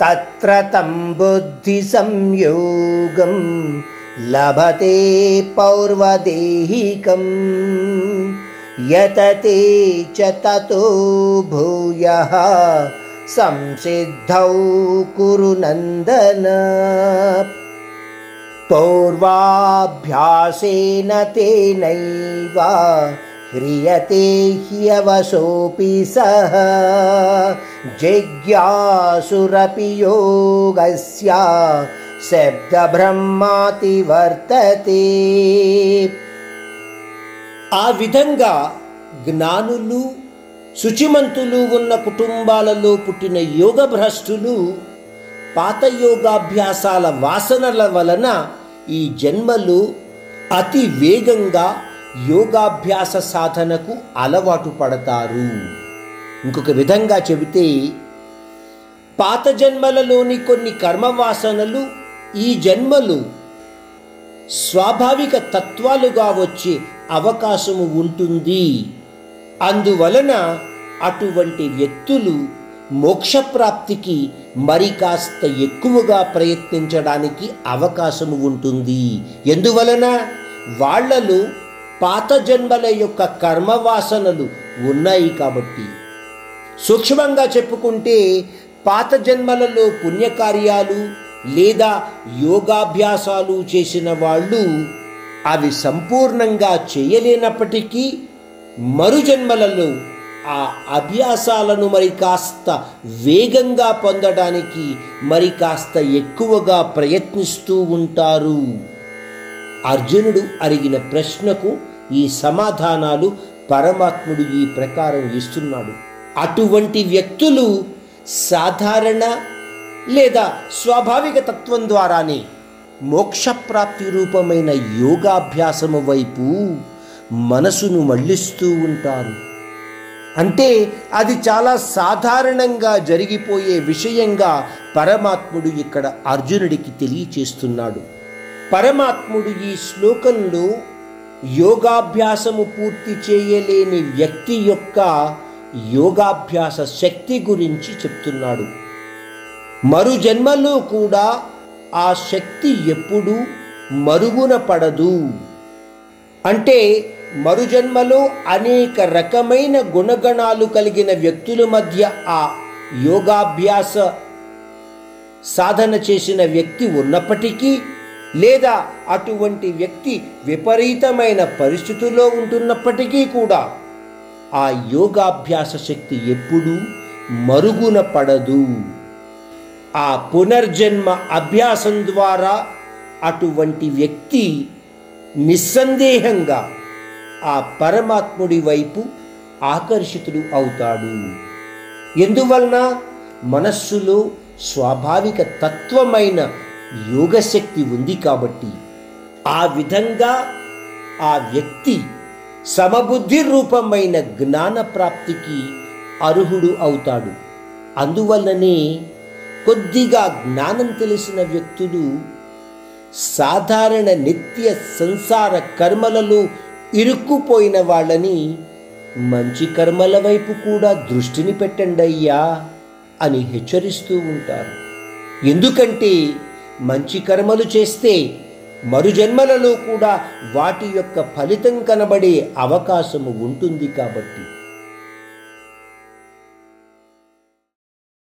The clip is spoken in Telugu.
तत्र तं बुद्धिसंयोगं लभते पौर्वदेहिकं यतते च ततो भूयः संसिद्धौ कुरु नन्दन। पौर्वाभ्यासेन तेनैव తేనైవ హ్రియతే హ్యవసోऽपि సహ జిజ్ఞాసురపి యోగస్య శబ్దబ్రహ్మాతి వర్తతే ఆ విధంగా జ్ఞానులు శుచిమంతులు ఉన్న కుటుంబాలలో పుట్టిన యోగ భ్రష్టులు పాత యోగాభ్యాసాల వాసనల వలన ఈ జన్మలు అతి వేగంగా యోగాభ్యాస సాధనకు అలవాటు పడతారు. ఇంకొక విధంగా చెబితే పాత జన్మలలోని కొన్ని కర్మవాసనలు ఈ జన్మలు స్వాభావిక తత్వాలుగా వచ్చే అవకాశము ఉంటుంది. అందువలన అటువంటి వ్యక్తులు మోక్షప్రాప్తికి మరి కాస్త ఎక్కువగా ప్రయత్నించడానికి అవకాశము ఉంటుంది. ఎందువలన? వాళ్ళలో పాత జన్మల యొక్క కర్మవాసనలు ఉన్నాయి కాబట్టి. సూక్ష్మంగా చెప్పుకుంటే పాత జన్మలలో పుణ్యకార్యాలు లేదా యోగాభ్యాసాలు చేసిన వాళ్ళు అవి సంపూర్ణంగా చేయలేనప్పటికీ మరుజన్మలలో ఆ అభ్యాసాలను మరి కాస్త వేగంగా పొందడానికి మరి కాస్త ఎక్కువగా ప్రయత్నిస్తూ ఉంటారు. అర్జునుడు అడిగిన ప్రశ్నకు ఈ సమాధానాలు పరమాత్ముడు ఈ ప్రకారం ఇస్తున్నాడు. అటువంటి వ్యక్తులు సాధారణ లేదా స్వాభావిక తత్వం ద్వారానే మోక్షప్రాప్తి రూపమైన యోగాభ్యాసము వైపు మనసును మళ్ళిస్తూ ఉంటారు. అంటే అది చాలా సాధారణంగా జరిగిపోయే విషయంగా పరమాత్ముడు ఇక్కడ అర్జునుడికి తెలియచేస్తున్నాడు. పరమాత్ముడు ఈ శ్లోకంలో యోగాభ్యాసము పూర్తి చేయలేని వ్యక్తి యొక్క యోగాభ్యాస శక్తి గురించి చెప్తున్నాడు. మరు జన్మలో కూడా ఆ శక్తి ఎప్పుడూ మరుగున పడదు. అంటే మరుజన్మలో అనేక రకమైన గుణగణాలు కలిగిన వ్యక్తుల మధ్య ఆ యోగాభ్యాస సాధన చేసిన వ్యక్తి ఉన్నప్పటికీ లేదా అటువంటి వ్యక్తి విపరీతమైన పరిస్థితుల్లో ఉంటున్నప్పటికీ కూడా ఆ యోగాభ్యాస శక్తి ఎప్పుడూ మరుగున పడదు. ఆ పునర్జన్మ అభ్యాసం ద్వారా అటువంటి వ్యక్తి నిస్సందేహంగా ఆ పరమాత్ముడి వైపు ఆకర్షితుడు అవుతాడు. ఎందువలన? మనస్సులో స్వాభావిక తత్వమైన యోగశక్తి ఉంది కాబట్టి ఆ విధంగా ఆ వ్యక్తి సమబుద్ధి రూపమైన జ్ఞాన ప్రాప్తికి అర్హుడు అవుతాడు. అందువల్లనే కొద్దిగా జ్ఞానం తెలిసిన వ్యక్తులు సాధారణ నిత్య సంసార కర్మలలో ఇరుక్కుపోయిన వాళ్ళని మంచి కర్మల వైపు కూడా దృష్టిని పెట్టండి అయ్యా అని హెచ్చరిస్తూ ఉంటారు. ఎందుకంటే మంచి కర్మలు చేస్తే మరుజన్మలలో కూడా వాటి యొక్క ఫలితం కనబడే అవకాశము ఉంటుంది కాబట్టి